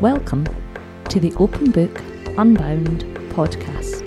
Welcome to the Open Book Unbound podcast.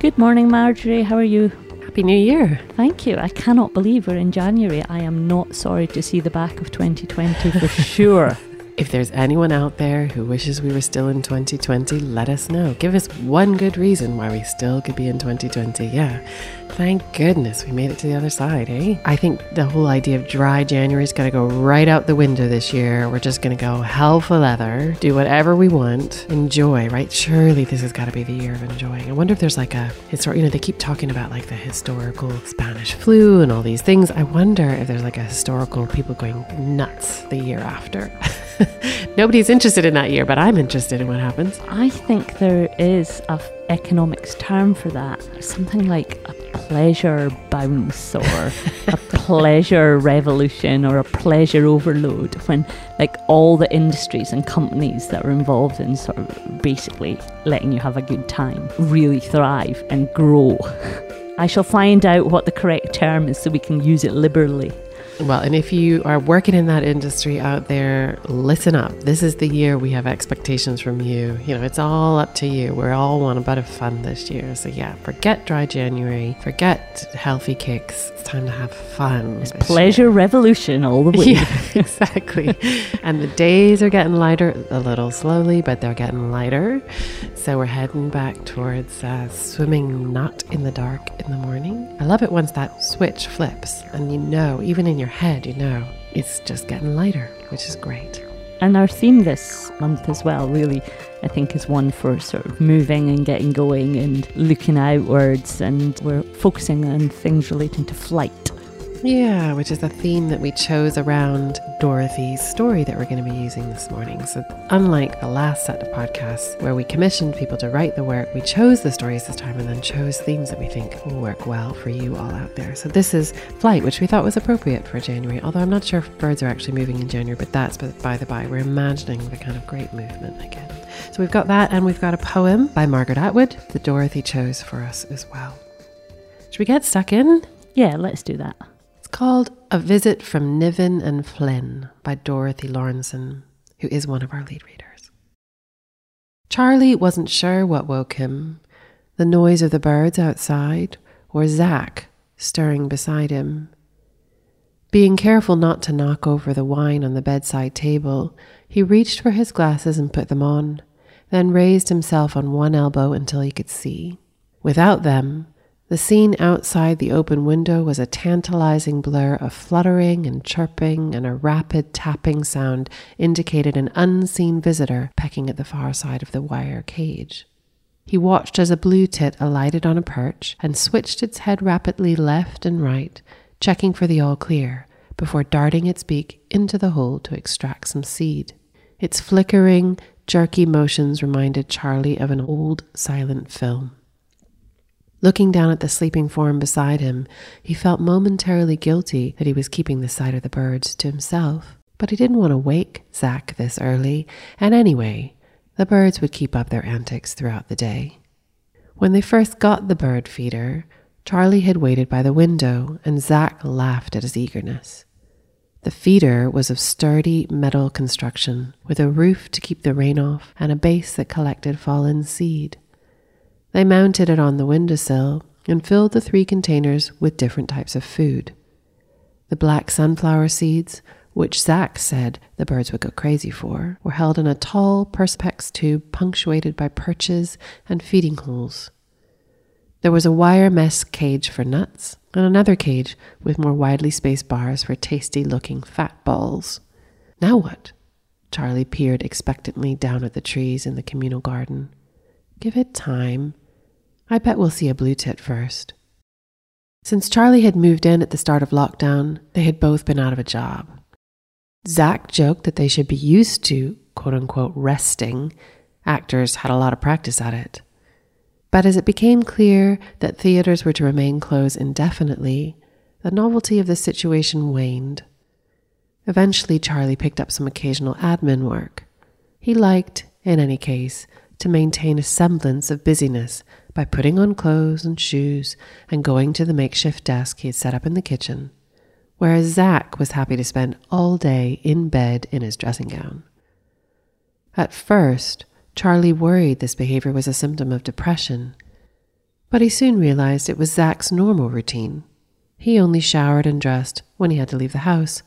Good morning, Marjorie. How are you? Happy New Year. Thank you. I cannot believe we're in January. I am not sorry to see the back of 2020 for sure. If there's anyone out there who wishes we were still in 2020, let us know. Give us one good reason why we still could be in 2020. Yeah. Thank goodness we made it to the other side, eh? I think the whole idea of dry January is going to go right out the window this year. We're just going to go hell for leather, do whatever we want, enjoy, right? Surely this has got to be the year of enjoying. I wonder if there's like a historic, you know, they keep talking about like the historical Spanish flu and all these things. I wonder if there's like a historical people going nuts the year after. Nobody's interested in that year, but I'm interested in what happens. I think there is a f- economics term for that. Something like a pleasure bounce or a pleasure revolution or a pleasure overload when like all the industries and companies that are involved in sort of basically letting you have a good time really thrive and grow. I shall find out what the correct term is so we can use it liberally. Well, and if you are working in that industry out there, listen up. This is the year we have expectations from you. You know, it's all up to you. We're all want a bit of fun this year. So, yeah, forget dry January, forget healthy kicks. It's time to have fun. It's pleasure year. revolution all the way. Yeah, exactly. and the days are getting lighter a little slowly, but they're getting lighter. So, we're heading back towards uh, swimming not in the dark in the morning. I love it once that switch flips and you know, even in your head, you know, it's just getting lighter, which is great. And our theme this month as well, really, I think, is one for sort of moving and getting going and looking outwards. And we're focusing on things relating to flight. Yeah, which is a theme that we chose around Dorothy's story that we're going to be using this morning. So, unlike the last set of podcasts where we commissioned people to write the work, we chose the stories this time and then chose themes that we think will work well for you all out there. So, this is flight, which we thought was appropriate for January, although I'm not sure if birds are actually moving in January, but that's by the by. We're imagining the kind of great movement again. So, we've got that, and we've got a poem by Margaret Atwood that Dorothy chose for us as well. Should we get stuck in? Yeah, let's do that called A Visit from Niven and Flynn by Dorothy Lawrenson, who is one of our lead readers. Charlie wasn't sure what woke him the noise of the birds outside or Zack stirring beside him. Being careful not to knock over the wine on the bedside table, he reached for his glasses and put them on, then raised himself on one elbow until he could see. Without them, the scene outside the open window was a tantalizing blur of fluttering and chirping, and a rapid tapping sound indicated an unseen visitor pecking at the far side of the wire cage. He watched as a blue tit alighted on a perch and switched its head rapidly left and right, checking for the all clear, before darting its beak into the hole to extract some seed. Its flickering, jerky motions reminded Charlie of an old silent film. Looking down at the sleeping form beside him, he felt momentarily guilty that he was keeping the sight of the birds to himself. But he didn't want to wake Zack this early, and anyway, the birds would keep up their antics throughout the day. When they first got the bird feeder, Charlie had waited by the window, and Zack laughed at his eagerness. The feeder was of sturdy metal construction, with a roof to keep the rain off and a base that collected fallen seed. They mounted it on the windowsill and filled the three containers with different types of food. The black sunflower seeds, which Zack said the birds would go crazy for, were held in a tall perspex tube punctuated by perches and feeding holes. There was a wire mesh cage for nuts, and another cage with more widely spaced bars for tasty looking fat balls. Now what? Charlie peered expectantly down at the trees in the communal garden. Give it time, I bet we'll see a blue tit first. Since Charlie had moved in at the start of lockdown, they had both been out of a job. Zack joked that they should be used to, quote unquote, resting. Actors had a lot of practice at it. But as it became clear that theaters were to remain closed indefinitely, the novelty of the situation waned. Eventually, Charlie picked up some occasional admin work. He liked, in any case, to maintain a semblance of busyness by putting on clothes and shoes and going to the makeshift desk he had set up in the kitchen, whereas Zach was happy to spend all day in bed in his dressing gown. At first, Charlie worried this behavior was a symptom of depression, but he soon realized it was Zach's normal routine. He only showered and dressed when he had to leave the house,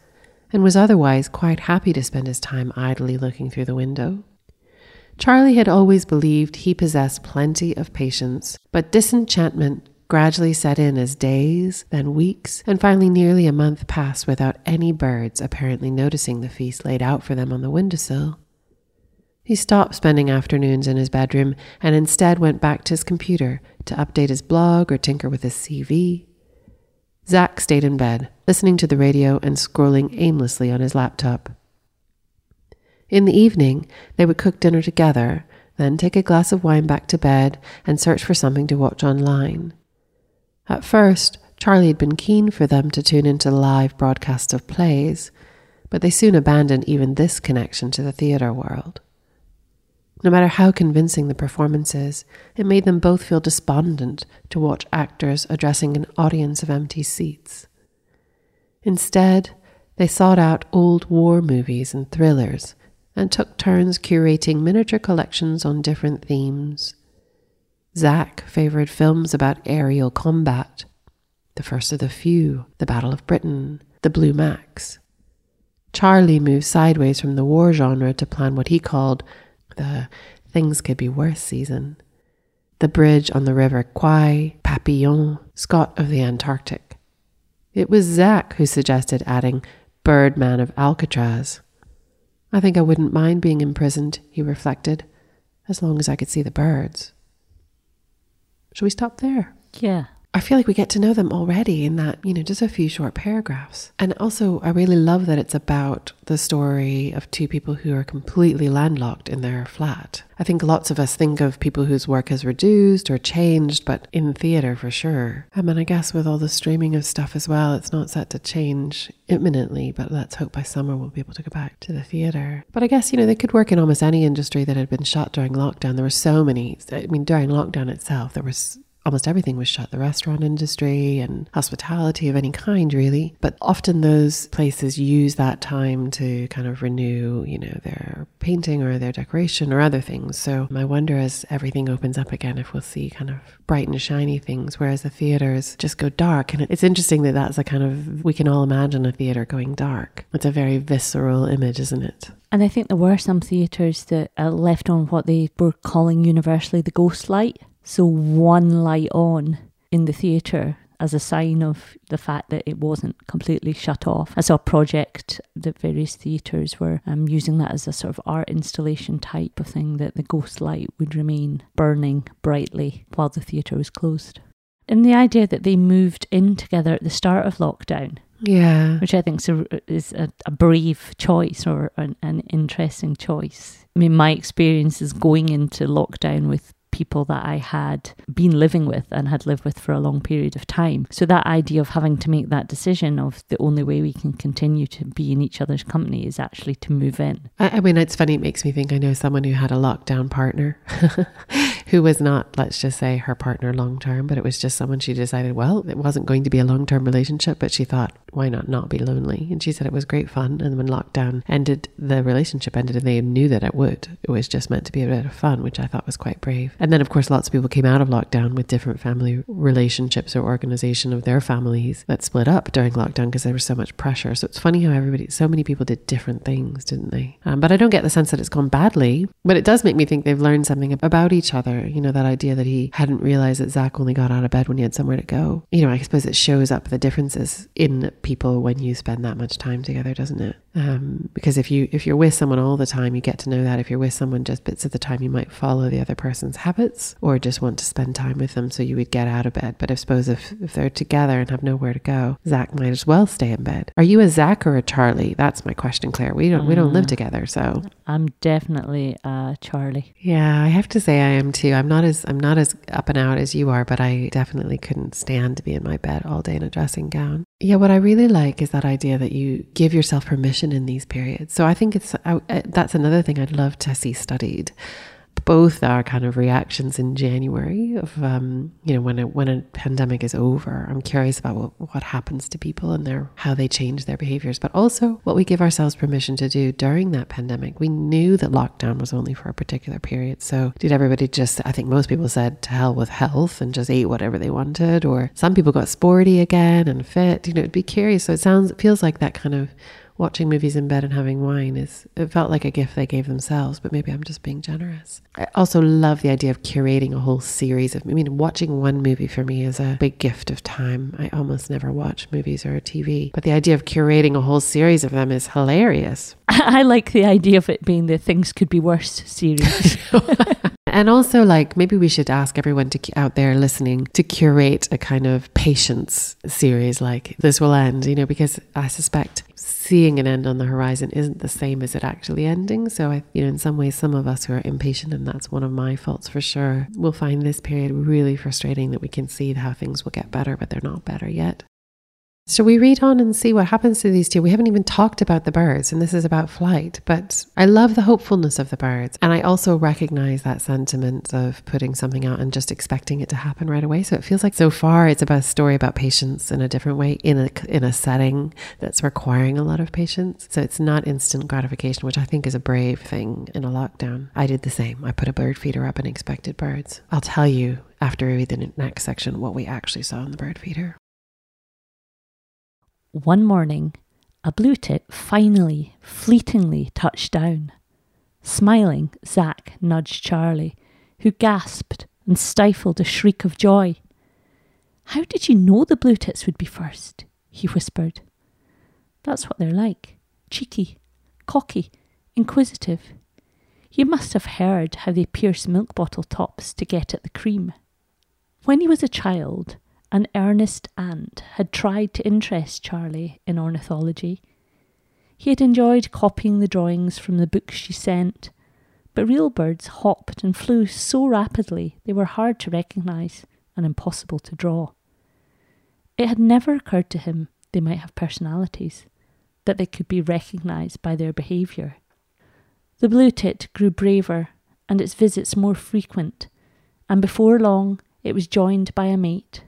and was otherwise quite happy to spend his time idly looking through the window. Charlie had always believed he possessed plenty of patience, but disenchantment gradually set in as days, then weeks, and finally nearly a month passed without any birds apparently noticing the feast laid out for them on the windowsill. He stopped spending afternoons in his bedroom and instead went back to his computer to update his blog or tinker with his CV. Zack stayed in bed, listening to the radio and scrolling aimlessly on his laptop. In the evening, they would cook dinner together, then take a glass of wine back to bed and search for something to watch online. At first, Charlie had been keen for them to tune into live broadcasts of plays, but they soon abandoned even this connection to the theatre world. No matter how convincing the performances, it made them both feel despondent to watch actors addressing an audience of empty seats. Instead, they sought out old war movies and thrillers and took turns curating miniature collections on different themes. Zach favored films about aerial combat, The First of the Few, The Battle of Britain, The Blue Max. Charlie moved sideways from the war genre to plan what he called the things could be worse season. The bridge on the river Kwai, Papillon, Scott of the Antarctic. It was Zach who suggested adding Birdman of Alcatraz. I think I wouldn't mind being imprisoned, he reflected, as long as I could see the birds. Shall we stop there? Yeah. I feel like we get to know them already in that, you know, just a few short paragraphs. And also, I really love that it's about the story of two people who are completely landlocked in their flat. I think lots of us think of people whose work has reduced or changed, but in theatre for sure. I mean, I guess with all the streaming of stuff as well, it's not set to change imminently, but let's hope by summer we'll be able to go back to the theatre. But I guess, you know, they could work in almost any industry that had been shut during lockdown. There were so many, I mean, during lockdown itself, there was almost everything was shut. The restaurant industry and hospitality of any kind really. But often those places use that time to kind of renew you know their painting or their decoration or other things. So i wonder as everything opens up again if we'll see kind of bright and shiny things whereas the theaters just go dark. And it's interesting that that's a kind of we can all imagine a theater going dark. It's a very visceral image isn't it? And I think there were some theatres that uh, left on what they were calling universally the ghost light. So one light on in the theatre as a sign of the fact that it wasn't completely shut off. I saw a project that various theatres were um, using that as a sort of art installation type of thing, that the ghost light would remain burning brightly while the theatre was closed. And the idea that they moved in together at the start of lockdown. Yeah. Which I think is a, is a, a brave choice or an, an interesting choice. I mean, my experience is going into lockdown with people that I had been living with and had lived with for a long period of time. So that idea of having to make that decision of the only way we can continue to be in each other's company is actually to move in. I, I mean, it's funny. It makes me think I know someone who had a lockdown partner who was not, let's just say, her partner long term, but it was just someone she decided, well, it wasn't going to be a long term relationship, but she thought, why not not be lonely? And she said it was great fun. And when lockdown ended, the relationship ended, and they knew that it would. It was just meant to be a bit of fun, which I thought was quite brave. And then, of course, lots of people came out of lockdown with different family relationships or organization of their families that split up during lockdown because there was so much pressure. So it's funny how everybody, so many people did different things, didn't they? Um, but I don't get the sense that it's gone badly. But it does make me think they've learned something about each other. You know, that idea that he hadn't realized that Zach only got out of bed when he had somewhere to go. You know, I suppose it shows up the differences in people when you spend that much time together, doesn't it? Um, because if you if you're with someone all the time, you get to know that. If you're with someone just bits of the time, you might follow the other person's habits or just want to spend time with them, so you would get out of bed. But I suppose if if they're together and have nowhere to go, Zach might as well stay in bed. Are you a Zach or a Charlie? That's my question, Claire. We don't we don't live mm. together, so I'm definitely a Charlie. yeah, I have to say I am too. I'm not as I'm not as up and out as you are, but I definitely couldn't stand to be in my bed all day in a dressing gown. Yeah, what I really like is that idea that you give yourself permission in these periods. So I think it's I, I- that's another thing I'd love to see studied. Both our kind of reactions in January of, um, you know, when a, when a pandemic is over. I'm curious about what, what happens to people and their how they change their behaviors, but also what we give ourselves permission to do during that pandemic. We knew that lockdown was only for a particular period. So did everybody just, I think most people said to hell with health and just ate whatever they wanted, or some people got sporty again and fit, you know, it'd be curious. So it sounds, it feels like that kind of watching movies in bed and having wine is it felt like a gift they gave themselves but maybe i'm just being generous. I also love the idea of curating a whole series of i mean watching one movie for me is a big gift of time. I almost never watch movies or tv but the idea of curating a whole series of them is hilarious. I like the idea of it being the things could be worse series. And also, like, maybe we should ask everyone to out there listening to curate a kind of patience series like this will end, you know, because I suspect seeing an end on the horizon isn't the same as it actually ending. So, I, you know, in some ways, some of us who are impatient, and that's one of my faults for sure, will find this period really frustrating that we can see how things will get better, but they're not better yet. So we read on and see what happens to these two. We haven't even talked about the birds, and this is about flight, but I love the hopefulness of the birds. And I also recognize that sentiment of putting something out and just expecting it to happen right away. So it feels like so far it's about a story about patience in a different way, in a, in a setting that's requiring a lot of patience. So it's not instant gratification, which I think is a brave thing in a lockdown. I did the same. I put a bird feeder up and expected birds. I'll tell you after we read the next section what we actually saw in the bird feeder. One morning, a blue tit finally, fleetingly touched down. Smiling, Zack nudged Charlie, who gasped and stifled a shriek of joy. How did you know the blue tits would be first? he whispered. That's what they're like cheeky, cocky, inquisitive. You must have heard how they pierce milk bottle tops to get at the cream. When he was a child, an earnest aunt had tried to interest Charlie in ornithology. He had enjoyed copying the drawings from the books she sent, but real birds hopped and flew so rapidly they were hard to recognise and impossible to draw. It had never occurred to him they might have personalities, that they could be recognised by their behaviour. The blue tit grew braver and its visits more frequent, and before long it was joined by a mate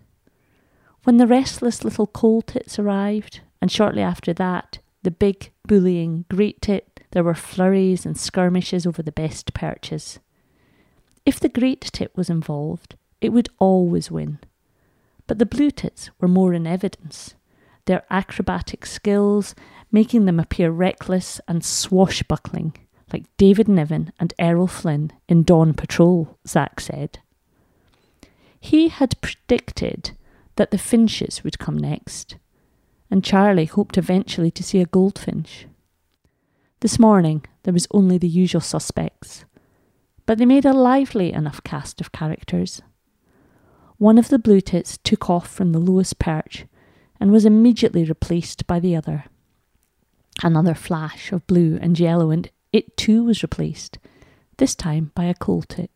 when the restless little coal tits arrived, and shortly after that, the big, bullying great tit, there were flurries and skirmishes over the best perches. If the great tit was involved, it would always win. But the blue tits were more in evidence, their acrobatic skills making them appear reckless and swashbuckling, like David Niven and Errol Flynn in Dawn Patrol, Zack said. He had predicted that the finches would come next, and Charlie hoped eventually to see a goldfinch. This morning there was only the usual suspects, but they made a lively enough cast of characters. One of the blue tits took off from the lowest perch and was immediately replaced by the other. Another flash of blue and yellow, and it too was replaced, this time by a coal tit.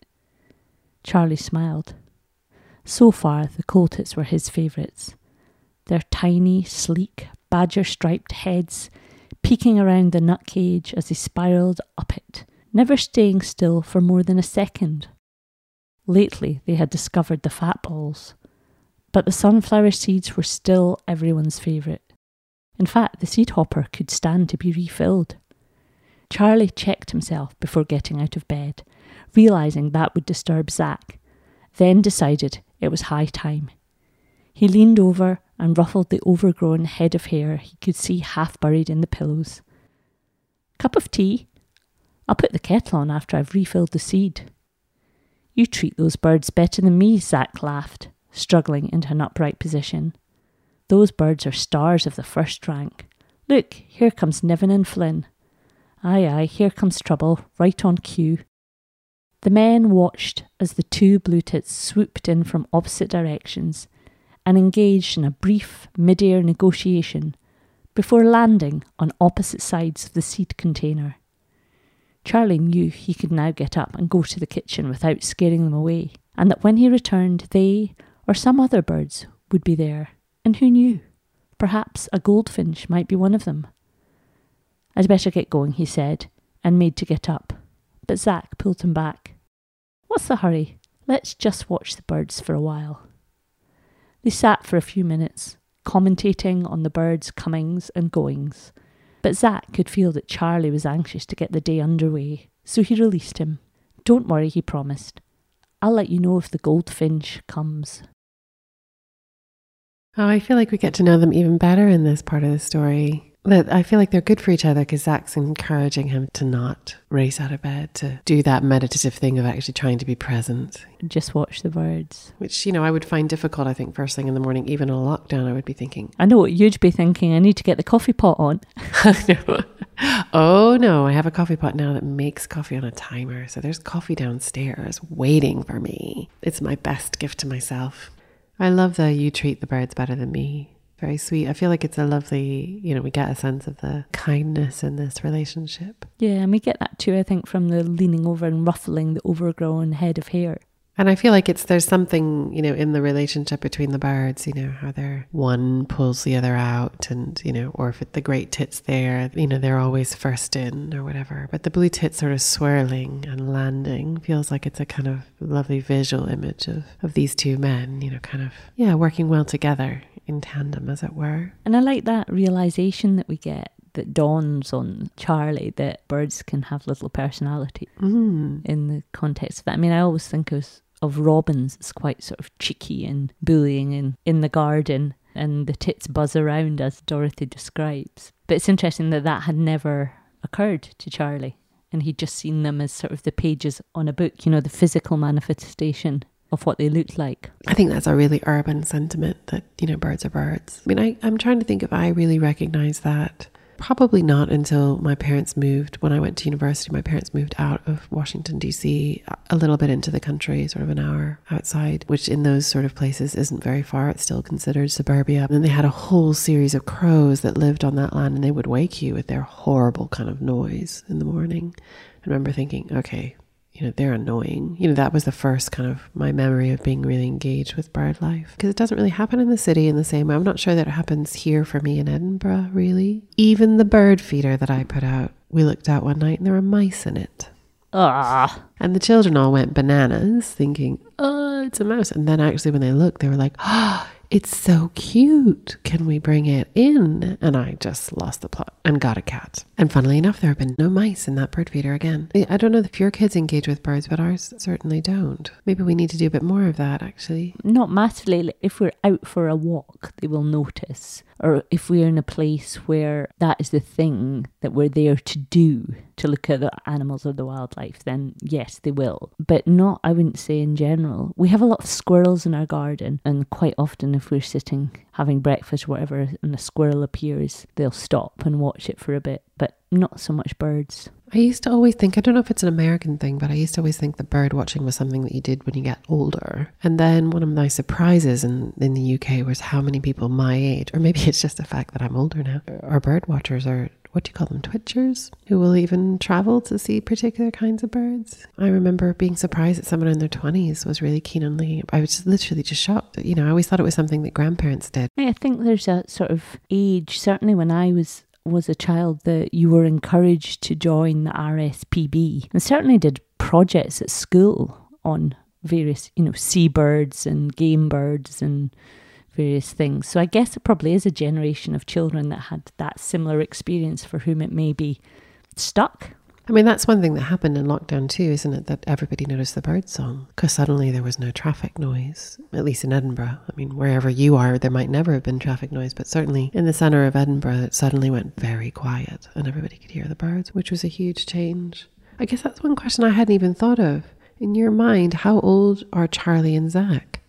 Charlie smiled. So far, the coal tits were his favourites. Their tiny, sleek, badger striped heads peeking around the nut cage as they spiralled up it, never staying still for more than a second. Lately, they had discovered the fat balls, but the sunflower seeds were still everyone's favourite. In fact, the seed hopper could stand to be refilled. Charlie checked himself before getting out of bed, realising that would disturb Zack, then decided it was high time. He leaned over and ruffled the overgrown head of hair he could see half buried in the pillows. Cup of tea? I'll put the kettle on after I've refilled the seed. You treat those birds better than me, Zack laughed, struggling into an upright position. Those birds are stars of the first rank. Look, here comes Niven and Flynn. Aye, aye, here comes trouble, right on cue. The men watched as the two blue tits swooped in from opposite directions and engaged in a brief mid air negotiation before landing on opposite sides of the seed container. Charlie knew he could now get up and go to the kitchen without scaring them away, and that when he returned, they, or some other birds, would be there. And who knew? Perhaps a goldfinch might be one of them. I'd better get going, he said, and made to get up but Zack pulled him back. What's the hurry? Let's just watch the birds for a while. They sat for a few minutes, commentating on the birds' comings and goings. But Zack could feel that Charlie was anxious to get the day underway, so he released him. Don't worry, he promised. I'll let you know if the goldfinch comes. Oh, I feel like we get to know them even better in this part of the story. That I feel like they're good for each other because Zach's encouraging him to not race out of bed, to do that meditative thing of actually trying to be present. Just watch the birds. Which, you know, I would find difficult, I think, first thing in the morning, even in a lockdown, I would be thinking, I know what you'd be thinking. I need to get the coffee pot on. oh no, I have a coffee pot now that makes coffee on a timer. So there's coffee downstairs waiting for me. It's my best gift to myself. I love that you treat the birds better than me. Very sweet. I feel like it's a lovely, you know, we get a sense of the kindness in this relationship. Yeah, and we get that too, I think, from the leaning over and ruffling the overgrown head of hair. And I feel like it's there's something, you know, in the relationship between the birds, you know, how they're one pulls the other out and, you know, or if it, the great tit's there, you know, they're always first in or whatever. But the blue tit sort of swirling and landing feels like it's a kind of lovely visual image of, of these two men, you know, kind of, yeah, working well together in tandem, as it were. And I like that realization that we get that dawns on Charlie that birds can have little personality Mm. in the context of that. I mean, I always think of, of robins as quite sort of cheeky and bullying in, in the garden, and the tits buzz around as Dorothy describes. But it's interesting that that had never occurred to Charlie, and he'd just seen them as sort of the pages on a book, you know, the physical manifestation of what they looked like. I think that's a really urban sentiment that, you know, birds are birds. I mean, I, I'm trying to think if I really recognize that. Probably not until my parents moved. When I went to university, my parents moved out of Washington, D.C., a little bit into the country, sort of an hour outside, which in those sort of places isn't very far. It's still considered suburbia. And they had a whole series of crows that lived on that land and they would wake you with their horrible kind of noise in the morning. I remember thinking, okay, you know, they're annoying. You know, that was the first kind of my memory of being really engaged with bird life because it doesn't really happen in the city in the same way. I'm not sure that it happens here for me in Edinburgh, really. Even the bird feeder that I put out, we looked out one night and there were mice in it. Ah, And the children all went bananas thinking, oh, it's a mouse. And then actually, when they looked, they were like, oh, it's so cute. Can we bring it in? And I just lost the plot and got a cat. And funnily enough, there have been no mice in that bird feeder again. I don't know if your kids engage with birds, but ours certainly don't. Maybe we need to do a bit more of that, actually. not massively. If we're out for a walk, they will notice. Or if we're in a place where that is the thing that we're there to do, to look at the animals or the wildlife, then yes, they will. But not, I wouldn't say in general. We have a lot of squirrels in our garden, and quite often, if we're sitting having breakfast or whatever, and a squirrel appears, they'll stop and watch it for a bit. But not so much birds. I used to always think, I don't know if it's an American thing, but I used to always think that bird watching was something that you did when you get older. And then one of my surprises in, in the UK was how many people my age, or maybe it's just the fact that I'm older now, are bird watchers or what do you call them, twitchers, who will even travel to see particular kinds of birds. I remember being surprised that someone in their 20s was really keen on looking. I was just literally just shocked. You know, I always thought it was something that grandparents did. I think there's a sort of age, certainly when I was was a child, that you were encouraged to join the RSPB and certainly did projects at school on various, you know, seabirds and game birds and various things. So I guess it probably is a generation of children that had that similar experience for whom it may be stuck. I mean, that's one thing that happened in lockdown too, isn't it? That everybody noticed the bird song because suddenly there was no traffic noise, at least in Edinburgh. I mean, wherever you are, there might never have been traffic noise, but certainly in the centre of Edinburgh, it suddenly went very quiet and everybody could hear the birds, which was a huge change. I guess that's one question I hadn't even thought of. In your mind, how old are Charlie and Zach?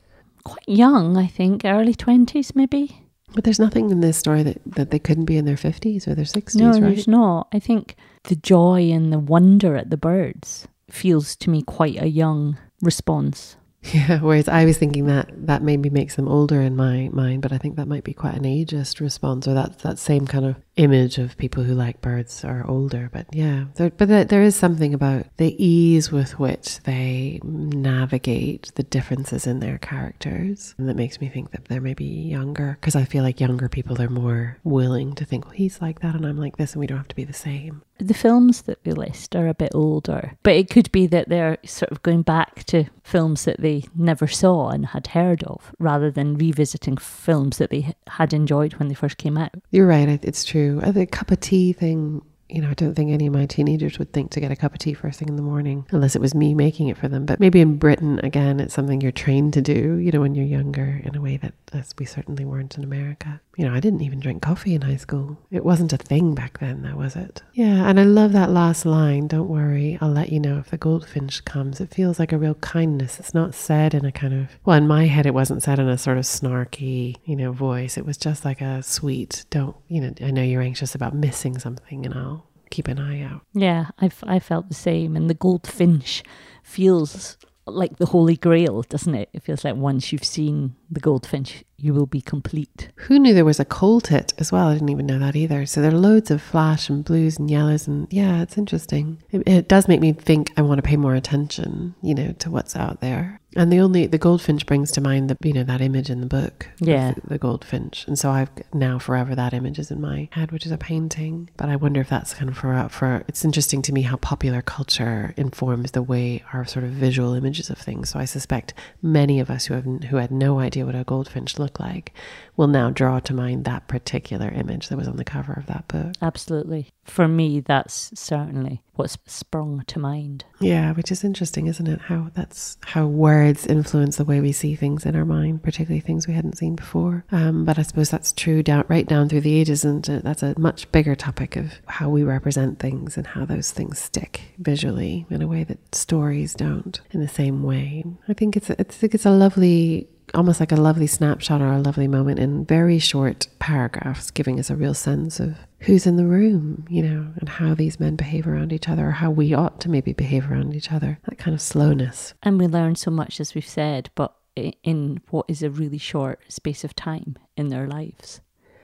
Quite young, I think, early 20s maybe. But there's nothing in this story that, that they couldn't be in their 50s or their 60s, No, right? there's not. I think the joy and the wonder at the birds feels to me quite a young response. Yeah, whereas I was thinking that that maybe makes them older in my mind, but I think that might be quite an ageist response, or that that same kind of image of people who like birds are older. But yeah, there, but there, there is something about the ease with which they navigate the differences in their characters that makes me think that they're maybe younger. Because I feel like younger people are more willing to think, well, he's like that and I'm like this, and we don't have to be the same. The films that we list are a bit older, but it could be that they're sort of going back to films that they never saw and had heard of, rather than revisiting films that they had enjoyed when they first came out. You're right. It's true. The cup of tea thing you know, I don't think any of my teenagers would think to get a cup of tea first thing in the morning unless it was me making it for them. But maybe in Britain, again, it's something you're trained to do, you know, when you're younger in a way that as we certainly weren't in America. You know, I didn't even drink coffee in high school. It wasn't a thing back then, though, was it? Yeah, and I love that last line. Don't worry, I'll let you know if the goldfinch comes. It feels like a real kindness. It's not said in a kind of, well, in my head, it wasn't said in a sort of snarky, you know, voice. It was just like a sweet, don't, you know, I know you're anxious about missing something and I'll keep an eye out. Yeah, I, I felt the same. And the goldfinch feels like the holy grail, doesn't it? It feels like once you've seen the goldfinch, you will be complete. Who knew there was a coal tit as well? I didn't even know that either. So there are loads of flash and blues and yellows, and yeah, it's interesting. It, it does make me think I want to pay more attention, you know, to what's out there. And the only the goldfinch brings to mind the you know that image in the book, yeah, the, the goldfinch, and so I've now forever that image is in my head, which is a painting. But I wonder if that's kind of for for. It's interesting to me how popular culture informs the way our sort of visual images of things. So I suspect many of us who have who had no idea what a goldfinch looked like will now draw to mind that particular image that was on the cover of that book. Absolutely. For me, that's certainly what's sprung to mind. Yeah, which is interesting, isn't it? How that's how words influence the way we see things in our mind, particularly things we hadn't seen before. Um, but I suppose that's true down right down through the ages, and that's a much bigger topic of how we represent things and how those things stick visually in a way that stories don't in the same way. I think it's a, I think it's a lovely almost like a lovely snapshot or a lovely moment in very short paragraphs, giving us a real sense of who's in the room, you know, and how these men behave around each other, or how we ought to maybe behave around each other. That kind of slowness. And we learn so much, as we've said, but in what is a really short space of time in their lives.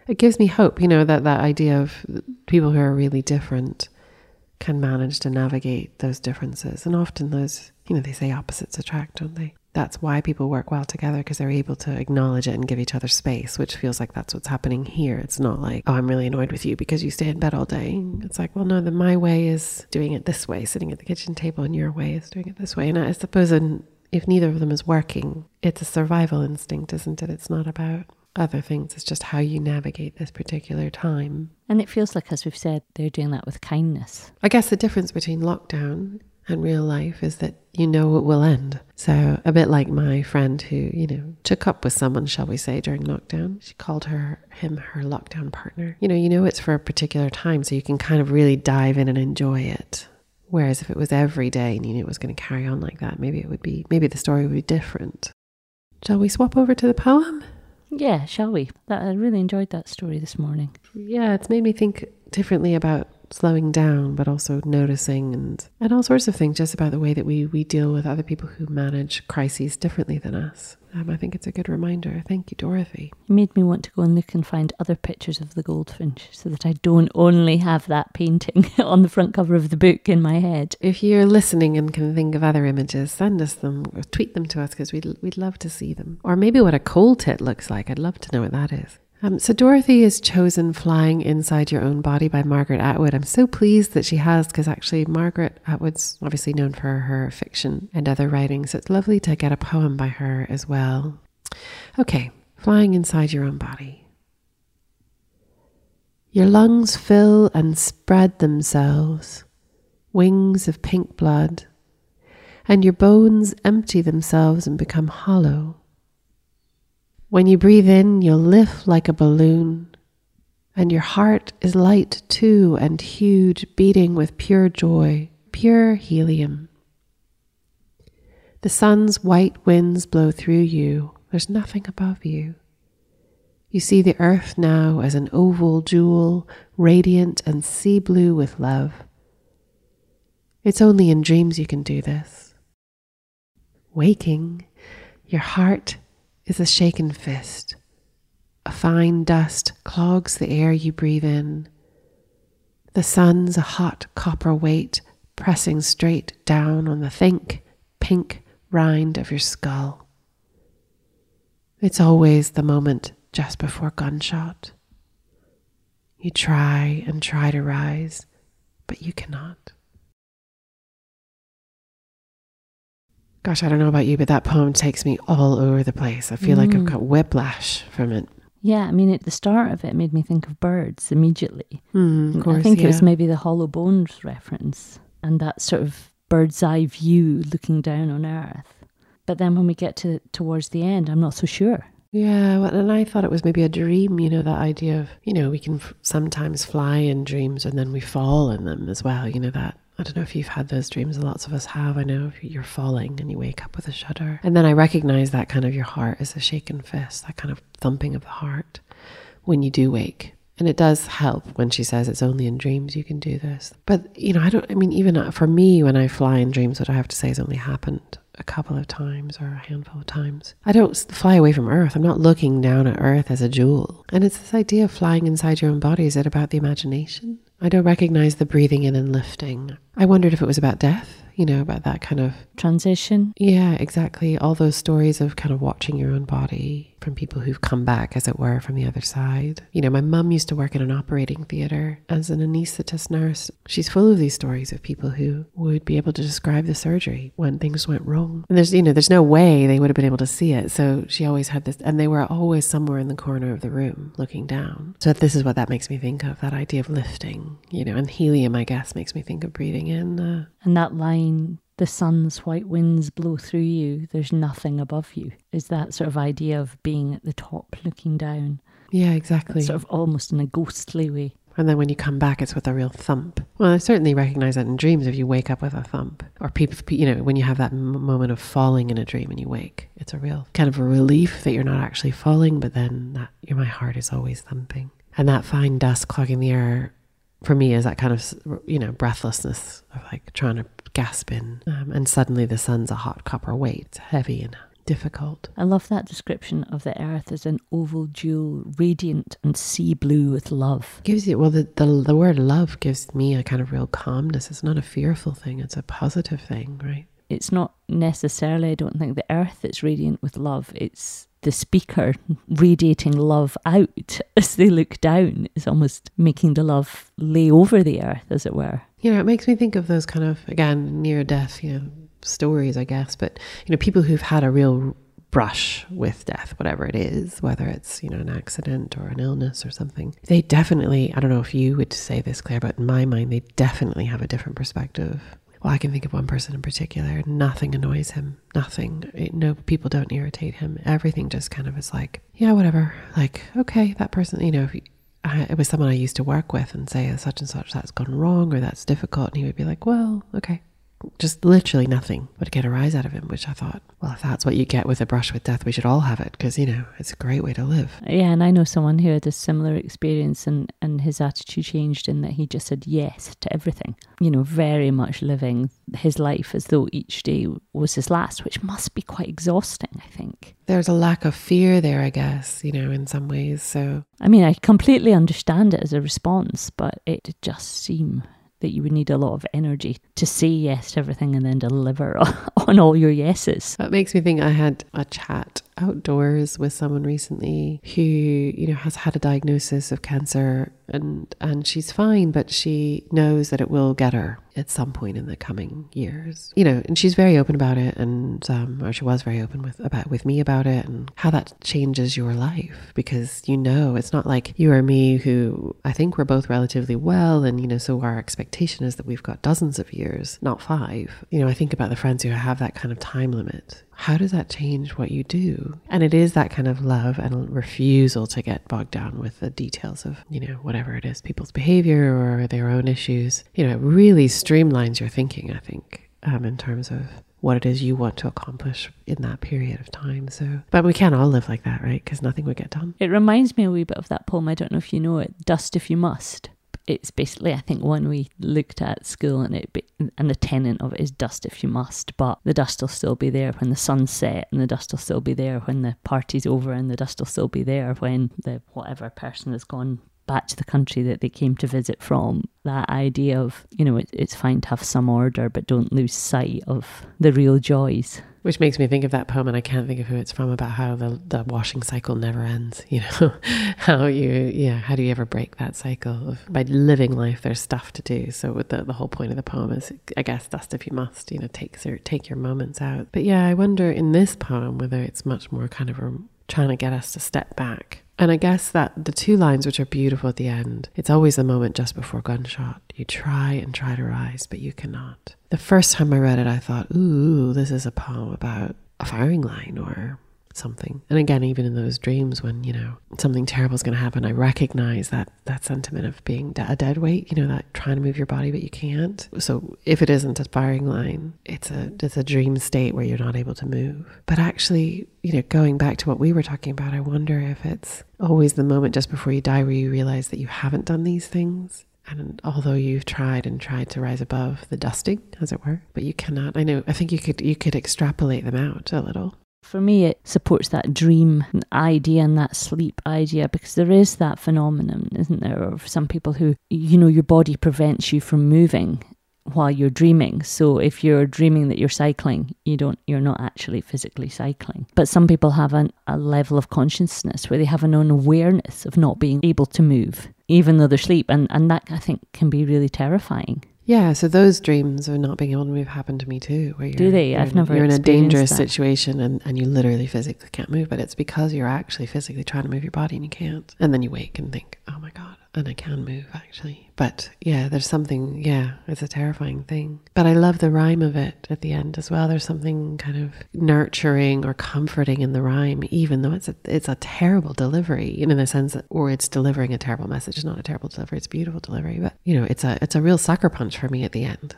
It gives me hope, you know, that that idea of people who are really different can manage to navigate those differences. And often those, you know, they say opposites attract, don't they? That's why people work well together because they're able to acknowledge it and give each other space, which feels like that's what's happening here. It's not like, oh, I'm really annoyed with you because you stay in bed all day. It's like, well, no, the my way is doing it this way, sitting at the kitchen table, and your way is doing it this way. And I suppose in, if neither of them is working, it's a survival instinct, isn't it? It's not about other things. It's just how you navigate this particular time. And it feels like, as we've said, they're doing that with kindness. I guess the difference between lockdown and real life is that you know it will end. So, a bit like my friend who, you know, took up with someone, shall we say, during lockdown. She called her him her lockdown partner. You know, you know it's for a particular time, so you can kind of really dive in and enjoy it. Whereas if it was every day and you knew it was going to carry on like that, maybe it would be maybe the story would be different. Shall we swap over to the poem? Yeah, shall we? That I really enjoyed that story this morning. Yeah, it's made me think differently about slowing down, but also noticing and, and all sorts of things just about the way that we, we deal with other people who manage crises differently than us. Um, I think it's a good reminder. Thank you, Dorothy. It made me want to go and look and find other pictures of the goldfinch so that I don't only have that painting on the front cover of the book in my head. If you're listening and can think of other images, send us them or tweet them to us because we'd, we'd love to see them. Or maybe what a coal tit looks like. I'd love to know what that is. Um, so Dorothy is chosen Flying Inside Your Own Body by Margaret Atwood. I'm so pleased that she has because actually Margaret Atwood's obviously known for her fiction and other writings. So it's lovely to get a poem by her as well. Okay, Flying Inside Your Own Body. Your lungs fill and spread themselves, wings of pink blood, and your bones empty themselves and become hollow. When you breathe in, you'll lift like a balloon, and your heart is light too and huge, beating with pure joy, pure helium. The sun's white winds blow through you, there's nothing above you. You see the earth now as an oval jewel, radiant and sea blue with love. It's only in dreams you can do this. Waking, your heart is a shaken fist. A fine dust clogs the air you breathe in, The sun's a hot copper weight pressing straight down on the think, pink rind of your skull. It's always the moment just before gunshot. You try and try to rise, but you cannot. Gosh, I don't know about you, but that poem takes me all over the place. I feel mm. like I've mm. got whiplash from it. Yeah, I mean, at the start of it, it made me think of birds immediately. Mm, course, I think yeah. it was maybe the hollow bones reference and that sort of bird's eye view looking down on Earth. But then when we get to towards the end, I'm not so sure. Yeah, well, and I thought it was maybe a dream, you know, that idea of, you know, we can f- sometimes fly in dreams and then we fall in them as well, you know, that I don't know if you've had those dreams. Lots of us have. I know you're falling and you wake up with a shudder. And then I recognize that kind of your heart is a shaken fist, that kind of thumping of the heart when you do wake. And it does help when she says it's only in dreams you can do this. But, you know, I don't, I mean, even uh, for me, when I fly in dreams, what I have to say has only happened a couple of times or a handful of times. I don't fly away from Earth. I'm not looking down at Earth as a jewel. And it's this idea of flying inside your own body. Is it about the imagination? I don't recognize the breathing in and lifting. I wondered if it was about death you know, about that kind of transition. Yeah, exactly. All those stories of kind of watching your own body from people who've come back, as it were, from the other side. You know, my mum used to work in an operating theater as an anesthetist nurse. She's full of these stories of people who would be able to describe the surgery when things went wrong. And there's, you know, there's no way they would have been able to see it. So she always had this, and they were always somewhere in the corner of the room looking down. So this is what that makes me think of that idea of lifting, you know, and helium, I guess, makes me think of breathing in. Uh, and that line, the sun's white winds blow through you, there's nothing above you, is that sort of idea of being at the top looking down. Yeah, exactly. Sort of almost in a ghostly way. And then when you come back, it's with a real thump. Well, I certainly recognize that in dreams if you wake up with a thump. Or people, you know, when you have that m- moment of falling in a dream and you wake, it's a real kind of a relief that you're not actually falling, but then that my heart is always thumping. And that fine dust clogging the air for me is that kind of you know breathlessness of like trying to gasp in um, and suddenly the sun's a hot copper weight it's heavy and difficult. I love that description of the earth as an oval jewel radiant and sea blue with love. Gives you well the, the, the word love gives me a kind of real calmness. It's not a fearful thing it's a positive thing right? It's not necessarily i don't think the earth that's radiant with love. It's the speaker radiating love out as they look down is almost making the love lay over the earth, as it were. You know, it makes me think of those kind of, again, near death, you know, stories, I guess, but, you know, people who've had a real brush with death, whatever it is, whether it's, you know, an accident or an illness or something, they definitely, I don't know if you would say this, Claire, but in my mind, they definitely have a different perspective well, I can think of one person in particular. Nothing annoys him. Nothing. No, people don't irritate him. Everything just kind of is like, yeah, whatever. Like, okay, that person, you know, if I, it was someone I used to work with and say such and such that's gone wrong or that's difficult, and he would be like, well, okay, just literally nothing would get a rise out of him, which I thought, well, if that's what you get with a brush with death, we should all have it because, you know, it's a great way to live. Yeah, and I know someone who had a similar experience and, and his attitude changed in that he just said yes to everything, you know, very much living his life as though each day was his last, which must be quite exhausting, I think. There's a lack of fear there, I guess, you know, in some ways. So, I mean, I completely understand it as a response, but it did just seem that you would need a lot of energy to say yes to everything and then deliver on all your yeses. That makes me think I had a chat outdoors with someone recently who, you know, has had a diagnosis of cancer and and she's fine, but she knows that it will get her at some point in the coming years. You know, and she's very open about it, and um, or she was very open with about with me about it, and how that changes your life because you know it's not like you or me who I think we're both relatively well, and you know, so our expectation is that we've got dozens of years, not five. You know, I think about the friends who have that kind of time limit how does that change what you do? And it is that kind of love and refusal to get bogged down with the details of, you know, whatever it is, people's behavior or their own issues. You know, it really streamlines your thinking, I think, um, in terms of what it is you want to accomplish in that period of time. So, but we can't all live like that, right? Because nothing would get done. It reminds me a wee bit of that poem. I don't know if you know it, "Dust If You Must." It's basically I think one we looked at school and it and the tenant of it is dust if you must, but the dust will still be there when the sun set, and the dust will still be there when the party's over, and the dust will still be there when the whatever person has gone back to the country that they came to visit from. That idea of, you know, it, it's fine to have some order, but don't lose sight of the real joys. Which makes me think of that poem, and I can't think of who it's from about how the, the washing cycle never ends. You know, how you, yeah, how do you ever break that cycle of by living life? There's stuff to do. So the the whole point of the poem is, I guess, dust if you must. You know, take take your moments out. But yeah, I wonder in this poem whether it's much more kind of a, trying to get us to step back and I guess that the two lines, which are beautiful at the end, it's always the moment just before gunshot. You try and try to rise, but you cannot. The first time I read it, I thought, ooh, this is a poem about a firing line or something. And again, even in those dreams when, you know, something terrible is going to happen, I recognize that that sentiment of being a dead weight, you know, that trying to move your body but you can't. So if it isn't a firing line, it's a it's a dream state where you're not able to move. But actually, you know, going back to what we were talking about, I wonder if it's always the moment just before you die where you realize that you haven't done these things and although you've tried and tried to rise above the dusting as it were but you cannot i know i think you could you could extrapolate them out a little for me, it supports that dream idea and that sleep idea because there is that phenomenon, isn't there, of some people who, you know, your body prevents you from moving while you're dreaming. So if you're dreaming that you're cycling, you don't you're not actually physically cycling. But some people have an, a level of consciousness where they have an unawareness of not being able to move, even though they're asleep, and and that I think can be really terrifying. Yeah, so those dreams of not being able to move happen to me too. Where Do they? I've never. You're in a dangerous that. situation and, and you literally physically can't move, but it's because you're actually physically trying to move your body and you can't. And then you wake and think, oh my God, and I can move actually. But yeah, there's something, yeah, it's a terrifying thing. But I love the rhyme of it at the end as well. There's something kind of nurturing or comforting in the rhyme, even though it's a, it's a terrible delivery, in the sense that, or it's delivering a terrible message. It's not a terrible delivery, it's beautiful delivery. But, you know, it's a, it's a real sucker punch for me at the end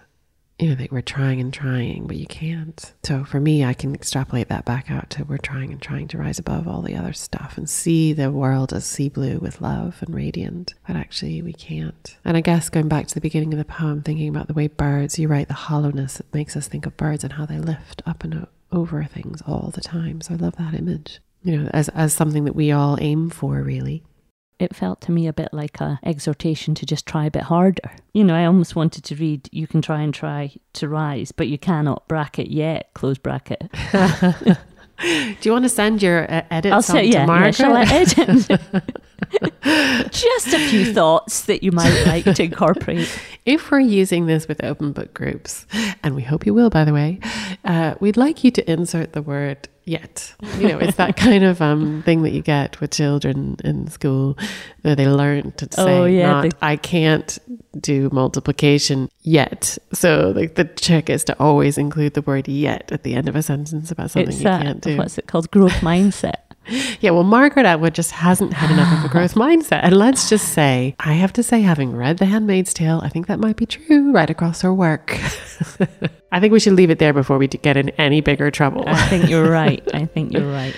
you know, that we're trying and trying, but you can't. So for me, I can extrapolate that back out to we're trying and trying to rise above all the other stuff and see the world as sea blue with love and radiant, but actually we can't. And I guess going back to the beginning of the poem, thinking about the way birds, you write the hollowness, that makes us think of birds and how they lift up and over things all the time. So I love that image. You know, as, as something that we all aim for, really it felt to me a bit like a exhortation to just try a bit harder. You know, I almost wanted to read, you can try and try to rise, but you cannot bracket yet, close bracket. Do you want to send your uh, edits I'll say, yeah, to Margaret? Yeah, shall I edit? Just a few thoughts that you might like to incorporate. If we're using this with open book groups, and we hope you will, by the way, uh, we'd like you to insert the word yet. You know, it's that kind of um, thing that you get with children in school that they learn to oh, say, oh, yeah, not, I can't do multiplication yet. So, like, the trick is to always include the word yet at the end of a sentence about something you can't do. What's it called? Growth mindset. Yeah, well, Margaret Atwood just hasn't had enough of a growth mindset. And let's just say, I have to say, having read The Handmaid's Tale, I think that might be true right across her work. I think we should leave it there before we get in any bigger trouble. I think you're right. I think you're right.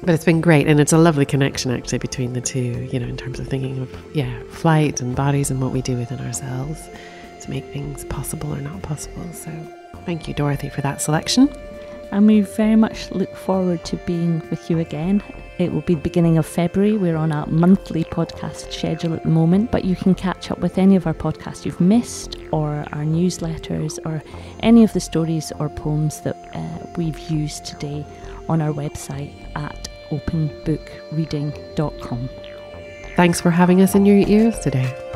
But it's been great, and it's a lovely connection actually between the two, you know, in terms of thinking of, yeah, flight and bodies and what we do within ourselves to make things possible or not possible. So thank you, Dorothy, for that selection and we very much look forward to being with you again. It will be the beginning of February. We're on a monthly podcast schedule at the moment, but you can catch up with any of our podcasts you've missed, or our newsletters, or any of the stories or poems that uh, we've used today on our website at openbookreading.com. Thanks for having us in your ears today.